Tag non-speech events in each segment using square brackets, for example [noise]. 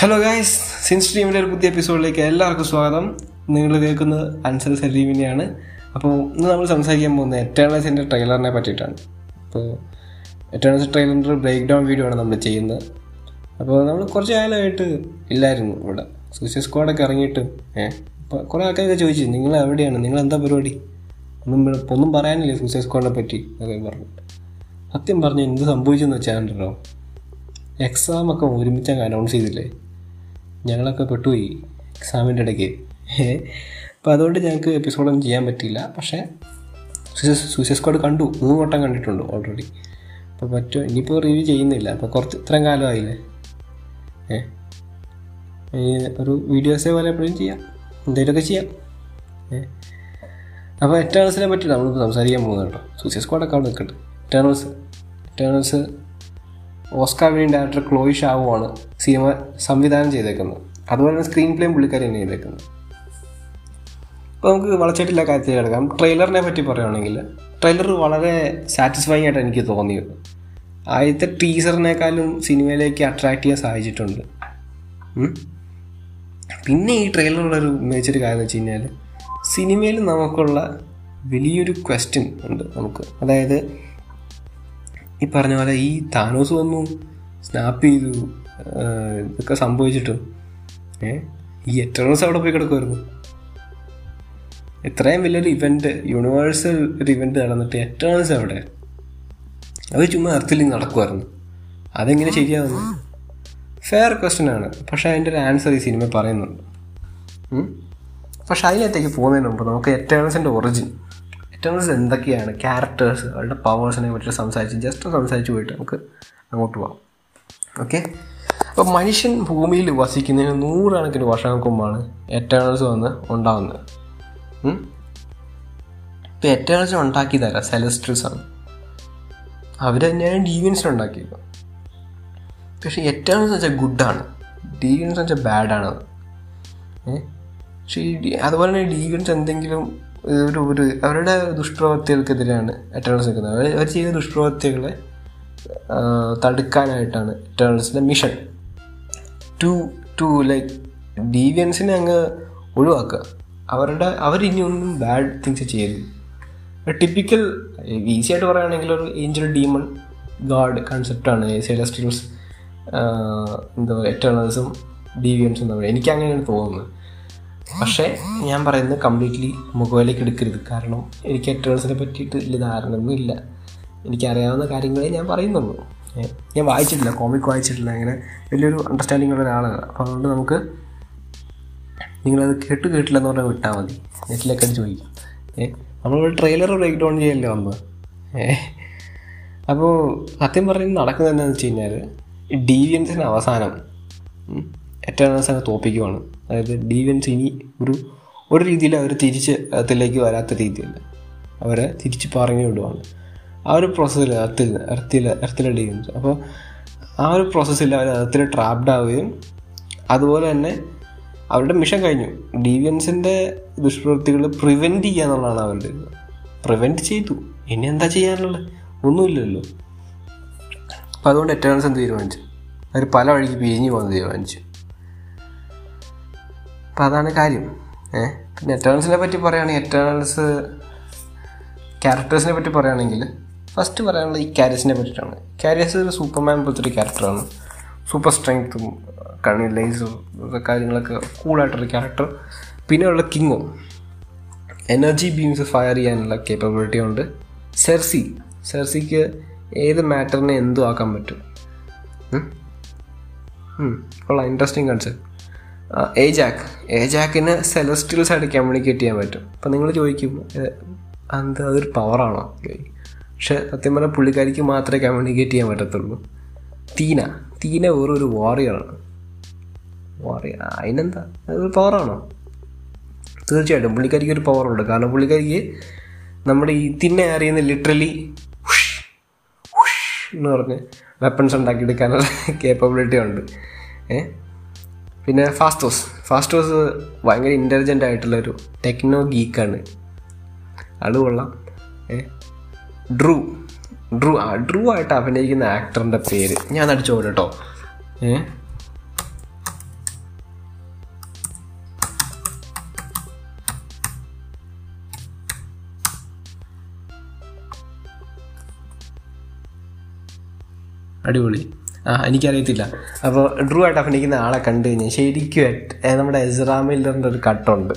Hello guys sin സ്ട്രീമിന്റെ ഒരു പുതിയ എപ്പിസോഡിലേക്ക് എല്ലാവർക്കും സ്വാഗതം. നിങ്ങൾ കേൾക്കുന്നത് അൻസൽ സലീമിനെയാണ് അപ്പോൾ ഇന്ന് നമ്മൾ സംസാരിക്കാൻ പോകുന്നത് എറ്റേണൽസിന്റെ ട്രെയിലറിനെ പറ്റിയിട്ടാണ്. അപ്പോൾ എറ്റേണൽസ് ട്രെയിലറിന്റെ ബ്രേക്ക് ഡൗൺ വീഡിയോ ആണ് നമ്മൾ ചെയ്യുന്നത്. അപ്പോൾ നമ്മൾ കുറച്ച് കാലമായിട്ട് ഇല്ലായിരുന്നു ഇവിടെ. സൂസൈഡ് സ്ക്വാഡൊക്കെ ഇറങ്ങിയിട്ട് ഏഹ് അപ്പോൾ കുറേ ആൾക്കാരൊക്കെ ചോദിച്ചു നിങ്ങൾ എവിടെയാണ്? നിങ്ങൾ എന്താ പരിപാടി? ഒന്നും ഒന്നും പറയാനില്ല സൂസൈഡ് സ്ക്വാഡിനെ പറ്റി? അതൊക്കെ പറഞ്ഞു സത്യം പറഞ്ഞു എന്ത് സംഭവിച്ചെന്ന് വെച്ചാൽ എക്സാം ഒക്കെ ഒരുമിച്ച് അങ്ങ് അനൗൺസ് ചെയ്തില്ലേ? ഞങ്ങളൊക്കെ പെട്ടുപോയി എക്സാമിന്റെ ഇടയ്ക്ക്. അപ്പോൾ അതുകൊണ്ട് ഞങ്ങൾക്ക് എപ്പിസോഡൊന്നും ചെയ്യാൻ പറ്റിയില്ല. പക്ഷേ സൂസൈഡ് സ്ക്വാഡ് കണ്ടു. മൂന്ന് വട്ടം കണ്ടിട്ടുണ്ട് ഓൾറെഡി അപ്പോൾ പറ്റുമോ ഇനിയിപ്പോൾ റിവ്യൂ ചെയ്യുന്നില്ല. അപ്പോൾ കുറച്ച് ഇത്രയും കാലമായില്ലേ? ഏ ഒരു വീഡിയോസേ പോലെ എപ്പോഴും ചെയ്യാം. എന്തെങ്കിലുമൊക്കെ ചെയ്യാം. ഏ അപ്പോൾ എറ്റേണൽസിനെ പറ്റി നമ്മളിപ്പോൾ സംസാരിക്കാൻ പോകുന്നത് കേട്ടോ. സൂസൈഡ് സ്ക്വാഡൊക്കെ അവിടെ നിൽക്കട്ടെ എറ്റേണൽസ് എറ്റേണൽസ് ഓസ്കാർ വിനിയും ഡയറക്ടർ ക്ലോയി ഷാവുമാണ് സിനിമ സംവിധാനം ചെയ്തേക്കുന്നത്. അതുപോലെ തന്നെ സ്ക്രീൻ പ്ലേയും പുള്ളിക്കാരി തന്നെ ചെയ്തേക്കുന്നത്. അപ്പോൾ നമുക്ക് വളച്ചായിട്ടില്ല കാര്യത്തിൽ കിടക്കാം. ട്രെയിലറിനെ പറ്റി പറയുകയാണെങ്കിൽ ട്രെയിലർ വളരെ സാറ്റിസ്ഫൈങ് ആയിട്ട് എനിക്ക് തോന്നിയത്. ആദ്യത്തെ ടീസറിനേക്കാളും സിനിമയിലേക്ക് അട്രാക്ട് ചെയ്യാൻ സാധിച്ചിട്ടുണ്ട്. പിന്നെ ഈ ട്രെയിലറുള്ളൊരു മികച്ചൊരു കാര്യം എന്ന് വെച്ച് കഴിഞ്ഞാൽ സിനിമയിൽ നമുക്കുള്ള വലിയൊരു ക്വസ്റ്റ്യൻ ഉണ്ട് നമുക്ക്. അതായത് ഈ പറഞ്ഞ പോലെ ഈ താനോസ് വന്നു സ്നാപ്പ് ചെയ്തു ഇതൊക്കെ സംഭവിച്ചിട്ടും ഏ? ഈ എറ്റേണൽസ് അവിടെ പോയി കിടക്കുമായിരുന്നു ഇത്രയും വലിയൊരു ഇവന്റ് യൂണിവേഴ്സൽ ഒരു ഇവന്റ് നടന്നിട്ട് എറ്റേണൽസ് അവിടെ? അത് ചുമ്മാ എർത്തിൽ നടക്കുമായിരുന്നു അതെങ്ങനെ ശരിയാവുന്നു? ഫെയർ ക്വസ്റ്റ്യൻ ആണ്. പക്ഷേ അതിന്റെ ഒരു ആൻസർ ഈ സിനിമ പറയുന്നുണ്ട്. പക്ഷെ അതിനകത്തേക്ക് പോകുന്നതിന് മുമ്പ് നമുക്ക് എറ്റേണൽസിന്റെ ഒറിജിൻ എറ്റേണൽസ് എന്തൊക്കെയാണ്? ക്യാരക്ടേഴ്സ് അവരുടെ പവേഴ്സിനെ പറ്റി സംസാരിച്ച് ജസ്റ്റ് സംസാരിച്ച് പോയിട്ട് നമുക്ക് അങ്ങോട്ട് പോകാം ഓക്കെ അപ്പോൾ മനുഷ്യൻ ഭൂമിയിൽ വസിക്കുന്നതിന് നൂറുകണക്കിന് വർഷങ്ങൾക്ക് മുമ്പാണ് എറ്റേണൽസ് വന്ന് ഉണ്ടാകുന്നത് ഇപ്പോൾ എറ്റേണൽസ് ഉണ്ടാക്കി തരാം സെലസ്ട്രിസ് ആണ്. അവർ തന്നെയാണ് ഡീവിയൻസിനെ ഉണ്ടാക്കിയത്. പക്ഷേ എറ്റേണൽസ് വെച്ചാൽ ഗുഡാണ് ഡീവിയൻസ് വെച്ചാൽ ബാഡാണ് പക്ഷേ ഈ അതുപോലെ തന്നെ ഡീവിയൻസ് എന്തെങ്കിലും ഒരു ഒരു അവരുടെ ദുഷ്പ്രവൃത്തികൾക്കെതിരെയാണ് എറ്റേണൽസ് നിൽക്കുന്നത്. അവർ അവർ ചെയ്യുന്ന ദുഷ്പ്രവൃത്തികളെ ആഹ്, തടുക്കാനായിട്ടാണ് എറ്റേണൽസിന്റെ മിഷൻ ടു ടു ലൈക്ക് ഡീവിയൻസിനെ അങ്ങ് ഒഴിവാക്കുക. അവരുടെ അവരിനി ഒന്നും ബാഡ് തിങ്സ് ചെയ്യരുത്. ടിപ്പിക്കൽ ഈസി ആയിട്ട് പറയുകയാണെങ്കിൽ ഒരു ഏഞ്ചൽ ഡീമൺ ഗാഡ് കൺസെപ്റ്റാണ് സെലസ്റ്റിൽസ് എന്താ പറയുക എറ്റേണൽസും ഡീവിയൻസും തമ്മിൽ. എനിക്ക് അങ്ങനെയാണ് തോന്നുന്നത്. പക്ഷേ ഞാൻ പറയുന്നത് കംപ്ലീറ്റ്ലി മുഖവിലേക്ക് എടുക്കരുത്. കാരണം എനിക്ക് എട്ടേഴ്സിനെ പറ്റിയിട്ട് വലിയ ധാരണ ഒന്നും ഇല്ല. എനിക്കറിയാവുന്ന കാര്യങ്ങളെ ഞാൻ പറയുന്നുള്ളൂ. ഞാൻ വായിച്ചിട്ടില്ല കോമിക് വായിച്ചിട്ടില്ല. അങ്ങനെ വലിയൊരു അണ്ടർസ്റ്റാൻഡിങ് ഉള്ള ഒരാളാണ് അപ്പോൾ അതുകൊണ്ട് നമുക്ക് നിങ്ങളത് കേട്ട് കേട്ടില്ലെന്ന് പറഞ്ഞാൽ വിട്ടാൽ മതി. നെറ്റിലൊക്കെ അടിച്ച് ഏഹ് നമ്മളിവിടെ ട്രെയിലർ ബ്രേക്ക് ഡൗൺ ചെയ്യല്ലേ വന്നത്? ഏ അപ്പോൾ സത്യം പറഞ്ഞ് നടക്കുന്നത് എന്താണെന്ന് വെച്ച് കഴിഞ്ഞാൽ ഡീവിയൻസിന് അവസാനം എറ്റേണൽസ് അങ്ങ് തോപ്പിക്കുവാണ്. അതായത് ഡീവിയൻസ് ഇനി ഒരു ഒരു രീതിയിൽ അവർ തിരിച്ച് അതിലേക്ക് വരാത്ത രീതിയിൽ അവരെ തിരിച്ച് പറഞ്ഞു വിടുവാണ്. ആ ഒരു പ്രോസസ്സിൽ എർത്തിൽ എർത്തിൽ എർത്തിലെ ഡീവിയൻസ് അപ്പോൾ ആ ഒരു പ്രോസസ്സിൽ അവർ എർത്തിൽ ട്രാപ്ഡ് ആവുകയും അതുപോലെ തന്നെ അവരുടെ മിഷൻ കഴിഞ്ഞു. ഡീവിയൻസിന്റെ ദുഷ്പ്രവൃത്തികൾ പ്രിവെന്റ് ചെയ്യുക എന്നുള്ളതാണ് അവരുടെ പ്രിവെന്റ് ചെയ്തു. ഇനി എന്താ ചെയ്യാനുള്ളത്? ഒന്നുമില്ലല്ലോ. അപ്പോൾ അതുകൊണ്ട് എറ്റേണൽസ് എന്ത് തീരുമാനിച്ചു? അവർ പല വഴിക്ക് പിരിഞ്ഞു പോകാൻ തീരുമാനിച്ചു. അപ്പം അതാണ് കാര്യം. ഏഹ് പിന്നെ എറ്റേണൽസിനെ പറ്റി പറയുകയാണെങ്കിൽ എറ്റേണൽസ് ക്യാരക്ടേഴ്സിനെ പറ്റി പറയുകയാണെങ്കിൽ ഫസ്റ്റ് പറയാനുള്ളത് ഈ ക്യാരിയസിനെ പറ്റിയിട്ടാണ്. ക്യാരിയസ് ഒരു സൂപ്പർമാൻ പോലത്തെ ഒരു ക്യാരക്ടറാണ് സൂപ്പർ സ്ട്രെങ്ത്തും കണ്ണി ലൈസും കാര്യങ്ങളൊക്കെ കൂളായിട്ടൊരു ക്യാരക്ടർ പിന്നെ ഉള്ള കിങ്ങോ എനർജി ബീംസ് ഫയർ ചെയ്യാനുള്ള കേപ്പബിലിറ്റി ഉണ്ട്. സെർസി സെർസിക്ക് ഏത് മാറ്ററിനെ എന്തും ആക്കാൻ പറ്റും. ഉള്ള ഇൻട്രസ്റ്റിംഗ് കൺസെപ്റ്റ് ഏജാക്ക് ഏജാക്കിന് സെലസ്റ്റിയൽസ് ആയിട്ട് കമ്മ്യൂണിക്കേറ്റ് ചെയ്യാൻ പറ്റും. അപ്പം നിങ്ങൾ ചോദിക്കും ഏഹ്, അത് അതൊരു പവറാണോ പക്ഷെ സത്യം പറഞ്ഞാൽ പുള്ളിക്കാരിക്ക് മാത്രമേ കമ്മ്യൂണിക്കേറ്റ് ചെയ്യാൻ പറ്റത്തുള്ളൂ. തീന. തീന വെറും ഒരു വാറിയറാണ് വാറിയർ അതിനെന്താ? അതൊരു പവറാണോ തീർച്ചയായിട്ടും പുള്ളിക്കാരിക്ക് ഒരു പവറുണ്ട് കാരണം പുള്ളിക്കാരിക്ക് നമ്മുടെ ഈ തിന്നെ അറിയുന്ന ലിറ്ററലി എന്ന് പറഞ്ഞ് വെപ്പൺസ് ഉണ്ടാക്കിയെടുക്കാനുള്ള കേപ്പബിലിറ്റി ഉണ്ട്. ഏ? പിന്നെ ഫാസ്റ്റോസ് ഫാസ്റ്റോസ് ഭയങ്കര ഇന്റലിജന്റ് ആയിട്ടുള്ളൊരു ടെക്നോ ഗീക്കാണ് അത് കൊള്ളാം. ഡ്രൂ ഡ്രൂ ആ ഡ്രൂ ആയിട്ട് അഭിനയിക്കുന്ന ആക്ടറിന്റെ പേര്. ഞാൻ അടിച്ചു പോലെ കേട്ടോ ഏ? അടിപൊളി. ആ എനിക്കറിയത്തില്ല. അപ്പോൾ ഡ്രൂ ആയിട്ട് അഭിനയിക്കുന്ന ആളെ കണ്ടു കഴിഞ്ഞാൽ ശരിക്കും നമ്മുടെ എസ്റാ മില്ലറിന്റെ ഒരു കട്ടുണ്ട്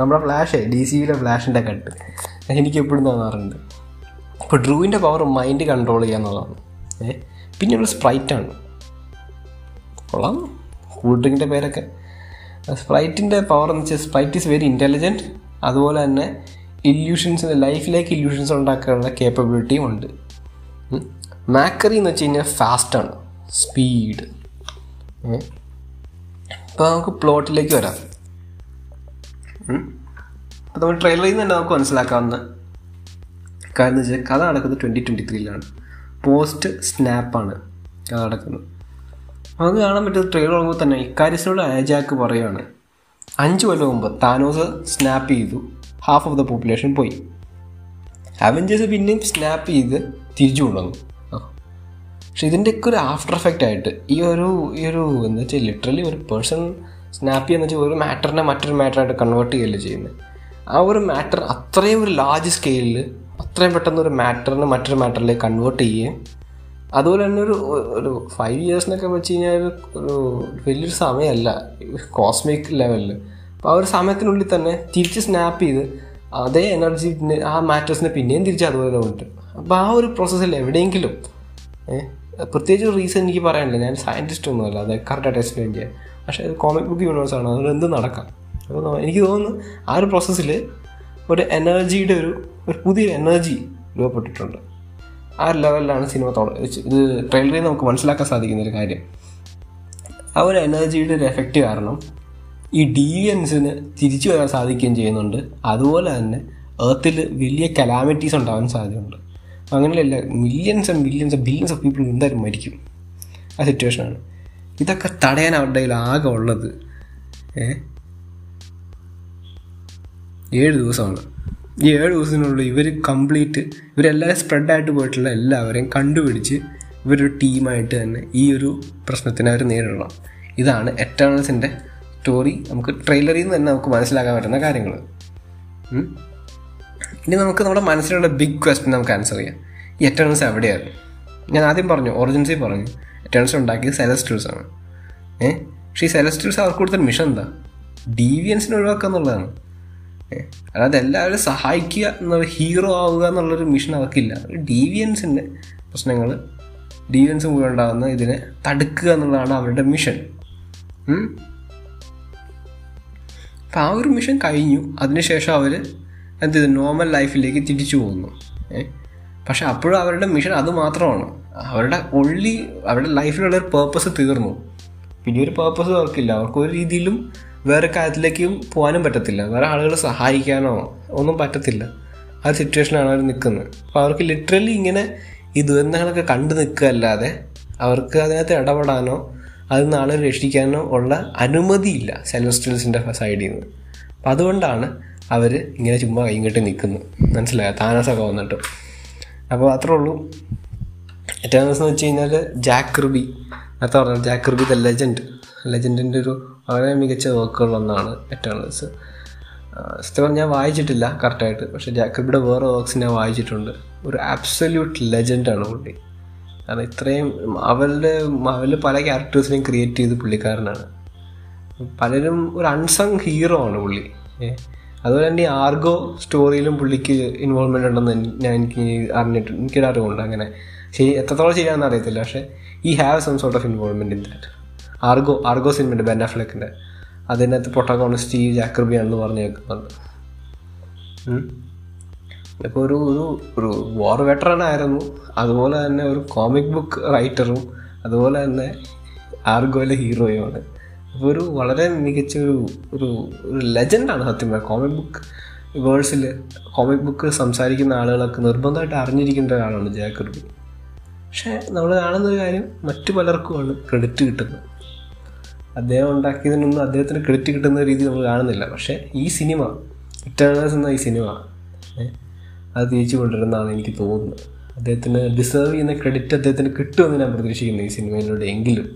നമ്മുടെ ഫ്ലാഷ് ഡി സിയിലെ ഫ്ലാഷിന്റെ കട്ട് എനിക്ക് എപ്പോഴും തോന്നാറുണ്ട്. അപ്പോൾ ഡ്രൂവിന്റെ പവർ മൈൻഡ് കൺട്രോൾ ചെയ്യുക എന്നുള്ളതാണ് ഏ പിന്നെ ഒരു സ്പ്രൈറ്റാണ് കൊള്ളാം. കൂൾ ഡ്രിങ്കിന്റെ പേരൊക്കെ സ്പ്രൈറ്റിന്റെ പവർ എന്ന് വെച്ചാൽ സ്പ്രൈറ്റ് ഈസ് വെരി ഇന്റലിജന്റ് അതുപോലെ തന്നെ ഇല്യൂഷൻസിന്റെ ലൈഫിലേക്ക് ഇല്യൂഷൻസ് ഉണ്ടാക്കാനുള്ള കേപ്പബിലിറ്റിയും ഉണ്ട്. മാക്കറി എന്ന് വെച്ച് കഴിഞ്ഞാൽ ഫാസ്റ്റാണ് സ്പീഡ് അപ്പോൾ നമുക്ക് പ്ലോട്ടിലേക്ക് വരാം. അപ്പോൾ നമ്മൾ ട്രെയിലറിൽ നിന്ന് തന്നെ നമുക്ക് മനസ്സിലാക്കാവുന്ന കാര്യം എന്ന് വെച്ചാൽ കഥ നടക്കുന്നത് ട്വന്റി ട്വന്റി ത്രീയിലാണ് പോസ്റ്റ് സ്നാപ്പാണ് കഥ നടക്കുന്നത്. നമുക്ക് കാണാൻ പറ്റുന്ന ട്രെയിലർ തുടങ്ങുമ്പോൾ തന്നെ ഇക്കാര്യസിനോട് അയജാക്ക് പറയുകയാണ് അഞ്ച് കൊല്ലം മുമ്പ് താനോസ് സ്നാപ്പ് ചെയ്തു. ഹാഫ് ഓഫ് ദ പോപ്പുലേഷൻ പോയി. അവഞ്ചേഴ്സ് പിന്നെയും സ്നാപ്പ് ചെയ്ത് തിരിച്ചു കൊണ്ടുവന്നു. പക്ഷെ ഇതിന്റെയൊക്കെ ഒരു ആഫ്റ്റർ എഫക്റ്റ് ആയിട്ട് ഈ ഒരു ഈ ഒരു എന്ന് വെച്ചാൽ ലിറ്ററലി ഒരു പേഴ്സൺ സ്നാപ്പ് എന്ന് വെച്ചാൽ ഒരു മാറ്ററിനെ മറ്റൊരു മാറ്ററായിട്ട് കൺവേർട്ട് ചെയ്യല്ലേ ചെയ്യുന്നത് ആ ഒരു മാറ്റർ അത്രയും ഒരു ലാർജ് സ്കെയിലിൽ അത്രയും പെട്ടെന്ന് ഒരു മാറ്ററിന് മറ്റൊരു മാറ്ററിലേക്ക് കൺവേർട്ട് ചെയ്യുകയും അതുപോലെ തന്നെ ഒരു ഒരു ഫൈവ് ഇയേഴ്സിനൊക്കെ വെച്ച് കഴിഞ്ഞാൽ ഒരു വലിയൊരു സമയമല്ല കോസ്മിക് ലെവലിൽ അപ്പോൾ ആ ഒരു സമയത്തിനുള്ളിൽ തന്നെ തിരിച്ച് സ്നാപ്പ് ചെയ്ത് അതേ എനർജി ആ മാറ്റേഴ്സിനെ പിന്നെയും തിരിച്ച് അതുപോലെ ഉണ്ട് അപ്പോൾ ആ ഒരു പ്രോസസ്സിൽ എവിടെയെങ്കിലും പ്രത്യേകിച്ച് ഒരു റീസൺ എനിക്ക് പറയാനില്ല. ഞാൻ സയന്റിസ്റ്റ് ഒന്നുമല്ല. അത് കറക്റ്റായിട്ട് എക്സ്പ്ലെയിൻ ചെയ്യാൻ. പക്ഷേ അത് കോമിക് ബുക്ക് യൂണിവേഴ്സ് ആണ്. അതുകൊണ്ട് എന്ത് നടക്കാം. അപ്പോൾ എനിക്ക് തോന്നുന്നു ആ ഒരു പ്രോസസ്സിൽ ഒരു എനർജിയുടെ ഒരു ഒരു പുതിയ എനർജി രൂപപ്പെട്ടിട്ടുണ്ട്. ആ ലെവലിലാണ് സിനിമ ഇത് ട്രെയിലറിൽ നമുക്ക് മനസ്സിലാക്കാൻ സാധിക്കുന്ന ഒരു കാര്യം. ആ ഒരു എനർജിയുടെ ഒരു എഫക്റ്റ് കാരണം ഈ ഡീവിയൻസിന് തിരിച്ചു വരാൻ സാധിക്കുകയും ചെയ്യുന്നുണ്ട്. അതുപോലെ തന്നെ എർത്തിൽ വലിയ കലാമിറ്റീസ് ഉണ്ടാവാൻ സാധ്യതയുണ്ട്. അങ്ങനെയല്ല millions and millions billions of people എന്തായാലും മരിക്കും. ആ സിറ്റുവേഷനാണ് ഇതൊക്കെ തടയാൻ അവരുടെ കയ്യിൽ ആകെ ഉള്ളത് ഏ? ഏഴ് ദിവസമാണ്. ഈ ഏഴ് ദിവസത്തിനുള്ളിൽ ഇവർ കംപ്ലീറ്റ് ഇവരെല്ലാവരും സ്പ്രെഡായിട്ട് പോയിട്ടുള്ള എല്ലാവരെയും കണ്ടുപിടിച്ച് ഇവരൊരു ടീമായിട്ട് തന്നെ ഈ ഒരു പ്രശ്നത്തിനെ അവർ നേരിടണം. ഇതാണ് എറ്റേണൽസിന്റെ സ്റ്റോറി നമുക്ക് ട്രെയിലറിൽ നിന്ന് തന്നെ നമുക്ക് മനസ്സിലാക്കാൻ പറ്റുന്ന കാര്യങ്ങൾ. ഇനി നമുക്ക് നമ്മുടെ മനസ്സിലുള്ള ബിഗ് ക്വസ്റ്റ്യൻ നമുക്ക് ആൻസർ ചെയ്യാം. ഈ എറ്റേണൽസ് എവിടെയായിരുന്നു? ഞാൻ ആദ്യം പറഞ്ഞു ഒറിജിൻസി പറഞ്ഞു. എറ്റേണൽസ് ഉണ്ടാക്കിയത് സെലസ്റ്റിൽസ് ആണ്. ഏഹ് പക്ഷേ ഈ സെലസ്റ്റിൽസ് അവർക്ക് കൊടുത്ത മിഷൻ എന്താ? ഡീവിയൻസിനെ ഒഴിവാക്കുക എന്നുള്ളതാണ്. അതായത് എല്ലാവരും സഹായിക്കുക എന്നുള്ള ഹീറോ ആവുക എന്നുള്ളൊരു മിഷൻ അവർക്കില്ല. ഡീവിയൻസിന്റെ പ്രശ്നങ്ങൾ ഡീവിയൻസ് മൂലം ഉണ്ടാകുന്ന ഇതിനെ തടുക്കുക എന്നുള്ളതാണ് അവരുടെ മിഷൻ. അപ്പം ആ ഒരു മിഷൻ കഴിഞ്ഞു. അതിനുശേഷം അവർ എന്ത് നോർമൽ ലൈഫിലേക്ക് തിരിച്ചു പോകുന്നു പക്ഷെ അപ്പോഴും അവരുടെ മിഷൻ അത് മാത്രമാണ്. അവരുടെ ഒള്ളി അവരുടെ ലൈഫിലുള്ള ഒരു പേർപ്പസ് തീർന്നു. പിന്നെ ഒരു പേർപ്പസ് അവർക്കില്ല. അവർക്ക് ഒരു രീതിയിലും വേറെ കാര്യത്തിലേക്കും പോകാനും പറ്റത്തില്ല. വേറെ ആളുകളെ സഹായിക്കാനോ ഒന്നും പറ്റത്തില്ല. ആ സിറ്റുവേഷനാണ് അവർ നിൽക്കുന്നത്. അപ്പോൾ അവർക്ക് ലിറ്ററലി ഇങ്ങനെ ഈ ദുരന്തങ്ങളൊക്കെ കണ്ടു നിൽക്കുക അല്ലാതെ അവർക്ക് അതിനകത്ത് ഇടപെടാനോ അതിൽ നിന്ന് ആളെ രക്ഷിക്കാനോ ഉള്ള അനുമതിയില്ല. സെലസ്റ്റിൽസിന്റെ സൈഡിൽ നിന്ന് അപ്പം അതുകൊണ്ടാണ് അവർ ഇങ്ങനെ ചുമ്മാ കൈ കെട്ടി നിൽക്കുന്നു മനസ്സിലായോ? താനസൊക്കെ വന്നിട്ട്. അപ്പോൾ അത്രേ ഉള്ളൂ. എറ്റേണൽസ് എന്ന് വെച്ച് കഴിഞ്ഞാൽ ജാക്ക് റുബി. നേരത്തെ പറഞ്ഞു ജാക്ക് റുബി ദ ലെജൻഡ്. ലെജൻഡിന്റെ ഒരു വളരെ മികച്ച വർക്കുകളൊന്നാണ് എറ്റേണൽസ് സത്യം സ്ഥലം ഞാൻ വായിച്ചിട്ടില്ല കറക്റ്റായിട്ട് പക്ഷേ ജാക്ക് റുബിയുടെ വേറെ വർക്ക്സ് ഞാൻ വായിച്ചിട്ടുണ്ട്. ഒരു ആബ്സല്യൂട്ട് ലെജൻഡാണ് പുള്ളി. കാരണം ഇത്രയും അവരുടെ അവരിൽ പല ക്യാരക്ടേഴ്സിനെയും ക്രിയേറ്റ് ചെയ്ത് പുള്ളിക്കാരനാണ്. പലരും ഒരു അൺസങ് ഹീറോ ആണ് പുള്ളി. അതുപോലെ തന്നെ ഈ ആർഗോ സ്റ്റോറിയിലും പുള്ളിക്ക് ഇൻവോൾവ്മെന്റ് ഉണ്ടെന്ന് ഞാൻ എനിക്ക് അറിഞ്ഞിട്ട് എനിക്കൊരു അറിവുണ്ട് അങ്ങനെ. ശരി എത്രത്തോളം ശരിയാണെന്ന് അറിയത്തില്ല പക്ഷേ ഈ have some sort of involvement in that Argo Argo സിനിമയുണ്ട് ബെന്നാഫ്ലെക്കിന്റെ അതിനകത്ത് പൊട്ടോകോണിസ്റ്റ് സ്റ്റീവ് ജാക്രബി ആണെന്ന് പറഞ്ഞു കേൾക്കുന്നുണ്ട് ഇപ്പോൾ ഒരു ഒരു ഒരു വാർ വെറ്ററൻ ആയിരുന്നു. അതുപോലെ തന്നെ ഒരു കോമിക് ബുക്ക് റൈറ്ററും അതുപോലെ തന്നെ ആർഗോയിലെ ഹീറോയുമാണ് അപ്പോൾ ഒരു വളരെ മികച്ച ഒരു ഒരു ഒരു ലെജൻഡാണ് സത്യം പറയുക കോമിക് ബുക്ക് വേൾഡ്സിൽ കോമിക് ബുക്ക് സംസാരിക്കുന്ന ആളുകളൊക്കെ നിർബന്ധമായിട്ട് അറിഞ്ഞിരിക്കേണ്ട ഒരാളാണ് ജാക്കർബി പക്ഷേ നമ്മൾ കാണുന്ന ഒരു കാര്യം മറ്റു പലർക്കുമാണ് ക്രെഡിറ്റ് കിട്ടുന്നത്. അദ്ദേഹം ഉണ്ടാക്കിയതിനൊന്നും അദ്ദേഹത്തിന് ക്രെഡിറ്റ് കിട്ടുന്ന രീതി നമ്മൾ കാണുന്നില്ല. പക്ഷേ ഈ സിനിമ ഇറ്റേണേഴ്സ് എന്ന ഈ സിനിമ അത് തിരിച്ചു കൊണ്ടുവരുന്നതാണ് എനിക്ക് തോന്നുന്നത്. അദ്ദേഹത്തിന് ഡിസേർവ് ചെയ്യുന്ന ക്രെഡിറ്റ് അദ്ദേഹത്തിന് കിട്ടുമെന്ന് ഞാൻ പ്രതീക്ഷിക്കുന്നു ഈ സിനിമയിലൂടെ എങ്കിലും.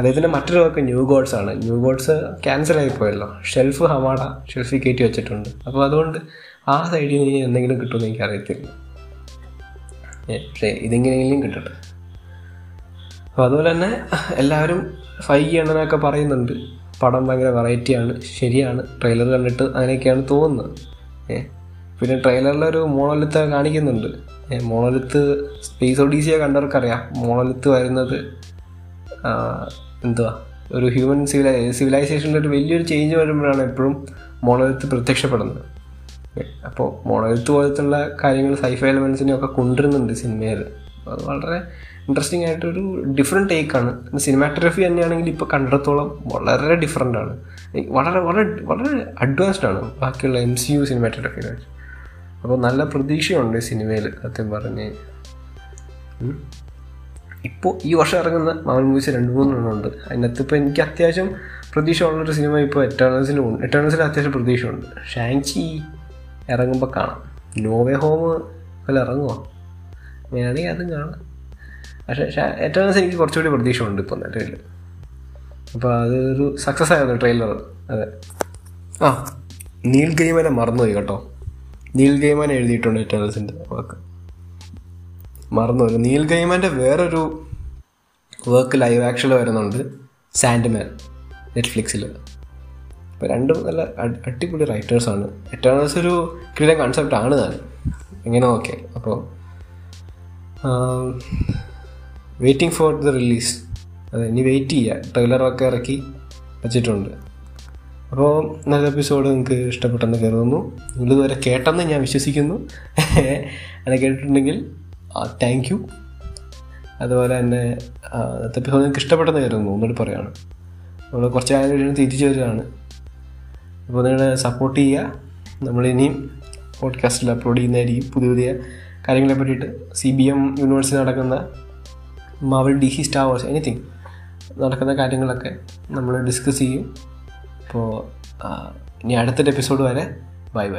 അദ്ദേഹത്തിന്റെ മറ്റൊരു ന്യൂ ഗോഡ്സ് ആണ്. ന്യൂ ഗോഡ്സ് ക്യാൻസൽ ആയിപ്പോയല്ലോ ഷെൽഫ് ഹവാട ഷെൽഫിൽ കയറ്റി വെച്ചിട്ടുണ്ട്. അപ്പോൾ അതുകൊണ്ട് ആ സൈഡിൽ നിന്ന് എന്തെങ്കിലും കിട്ടുമെന്ന് എനിക്ക് അറിയത്തില്ല പക്ഷേ ഇതെങ്ങനെയെങ്കിലും കിട്ടട്ടെ. അപ്പോൾ അതുപോലെ തന്നെ എല്ലാവരും ഫൈവ് എണ്ണനൊക്കെ പറയുന്നുണ്ട്. പടം ഭയങ്കര വെറൈറ്റിയാണ് ശരിയാണ്. ട്രെയിലർ കണ്ടിട്ട് അങ്ങനെയൊക്കെയാണ് തോന്നുന്നത്. ഏ പിന്നെ ട്രെയിലറിലൊരു മോണോലിത്ത് കാണിക്കുന്നുണ്ട്. മോണോലിത്ത് സ്പേസ് ഒഡീസിയ കണ്ടവർക്കറിയാം. മോണോലിത്ത് വരുന്നത് എന്തുവാ? ഒരു ഹ്യൂമൻ സിവിലൈ സിവിലൈസേഷനിൽ ഒരു വലിയൊരു ചേഞ്ച് വരുമ്പോഴാണ് എപ്പോഴും മോണോലിത്ത് പ്രത്യക്ഷപ്പെടുന്നത്. അപ്പോൾ മോണോലിത്ത് പോലത്തുള്ള കാര്യങ്ങൾ സൈഫ എലമെൻസിനെ ഒക്കെ കൊണ്ടുവരുന്നുണ്ട് സിനിമയിൽ അത് വളരെ ഇൻട്രസ്റ്റിംഗ് ആയിട്ടൊരു ഡിഫറെന്റ് ടേക്കാണ് സിനിമാറ്റോഗ്രഫി തന്നെയാണെങ്കിൽ ഇപ്പോൾ കണ്ടിടത്തോളം വളരെ ഡിഫറെന്റ് ആണ്. വളരെ വളരെ വളരെ അഡ്വാൻസ്ഡ് ആണ് ബാക്കിയുള്ള എം സി യു സിനിമാറ്റോഗ്രഫിയുടെ അപ്പോൾ നല്ല പ്രതീക്ഷയുണ്ട് സിനിമയിൽ സത്യം പറഞ്ഞ്. ഇപ്പോൾ ഈ വർഷം ഇറങ്ങുന്ന മാമൻ മൂവീസ് രണ്ട് മൂന്നെണ്ണം ഉണ്ട് അതിനകത്ത് ഇപ്പോൾ എനിക്ക് അത്യാവശ്യം പ്രതീക്ഷ ഉള്ളൊരു സിനിമ ഇപ്പോൾ എറ്റേണൽസിലും ഉണ്ട്. എറ്റേണൽസിൽ അത്യാവശ്യം പ്രതീക്ഷയുണ്ട്. ഷാങ്ചി ഇറങ്ങുമ്പോൾ കാണാം. നോവേ ഹോം വല്ല ഇറങ്ങുമോ വേണമെങ്കിൽ അതും കാണാം. പക്ഷേ എറ്റേണൽസ് എനിക്ക് കുറച്ചുകൂടി പ്രതീക്ഷ ഉണ്ട് ഇപ്പോൾ നിലവിൽ അപ്പോൾ അതൊരു സക്സസ് ആയിരുന്നു ട്രെയിലർ അതെ. ആ നീൽ ഗെയ്മനെ മറന്നുപോയി കേട്ടോ. നീൽ ഗെയ്മനെ എഴുതിയിട്ടുണ്ട് എറ്റേണൽസിന്റെ വർക്ക് മറന്നുപോയി. നീൽ ഗെയ്മാന്റെ വേറൊരു വർക്ക് ലൈവ് ആക്ഷൻ വരുന്നുണ്ട് സാൻഡ്മാൻ നെറ്റ്ഫ്ലിക്സിൽ അപ്പോൾ രണ്ടും നല്ല അടി- അടിപൊളി റൈറ്റേഴ്സാണ് എറ്റേണൽസ് ഒരു ക്രിയ കൺസെപ്റ്റ് ആണ് താൻ എങ്ങനെ ഓക്കെ അപ്പോൾ വെയിറ്റിംഗ് ഫോർ ദ റിലീസ് അതെ ഇനി വെയിറ്റ് ചെയ്യുക ട്രെയിലറൊക്കെ ഇറക്കി വെച്ചിട്ടുണ്ട്. അപ്പോൾ നല്ല എപ്പിസോഡ് നിങ്ങൾക്ക് ഇഷ്ടപ്പെട്ടെന്ന് കരുതുന്നു. നിങ്ങളിതുവരെ കേട്ടെന്ന് ഞാൻ വിശ്വസിക്കുന്നു. [laughs] അങ്ങനെ കേട്ടിട്ടുണ്ടെങ്കിൽ താങ്ക് യു അതുപോലെ തന്നെ ഇന്നത്തെ എപ്പിസോഡ് നിങ്ങൾക്ക് ഇഷ്ടപ്പെട്ടെന്ന് കരുതുന്നു ഒന്നുകൂടി പറയുകയാണ് നമ്മൾ കുറച്ച് കാലം തിരിച്ചു വരികയാണ്. അപ്പോൾ നിങ്ങൾ സപ്പോർട്ട് ചെയ്യുക. നമ്മളിനിയും പോഡ്കാസ്റ്റിൽ അപ്ലോഡ് ചെയ്യുന്നതായിരിക്കും. പുതിയ പുതിയ കാര്യങ്ങളെ പറ്റിയിട്ട് സി ബി എം യൂണിവേഴ്സിറ്റി നടക്കുന്ന Marvel D C Star Wars anything നടക്കുന്ന കാര്യങ്ങളൊക്കെ നമ്മൾ ഡിസ്കസ് ചെയ്യും. അപ്പോൾ ഇനി അടുത്തൊരു എപ്പിസോഡ് വരെ ബൈ ബൈ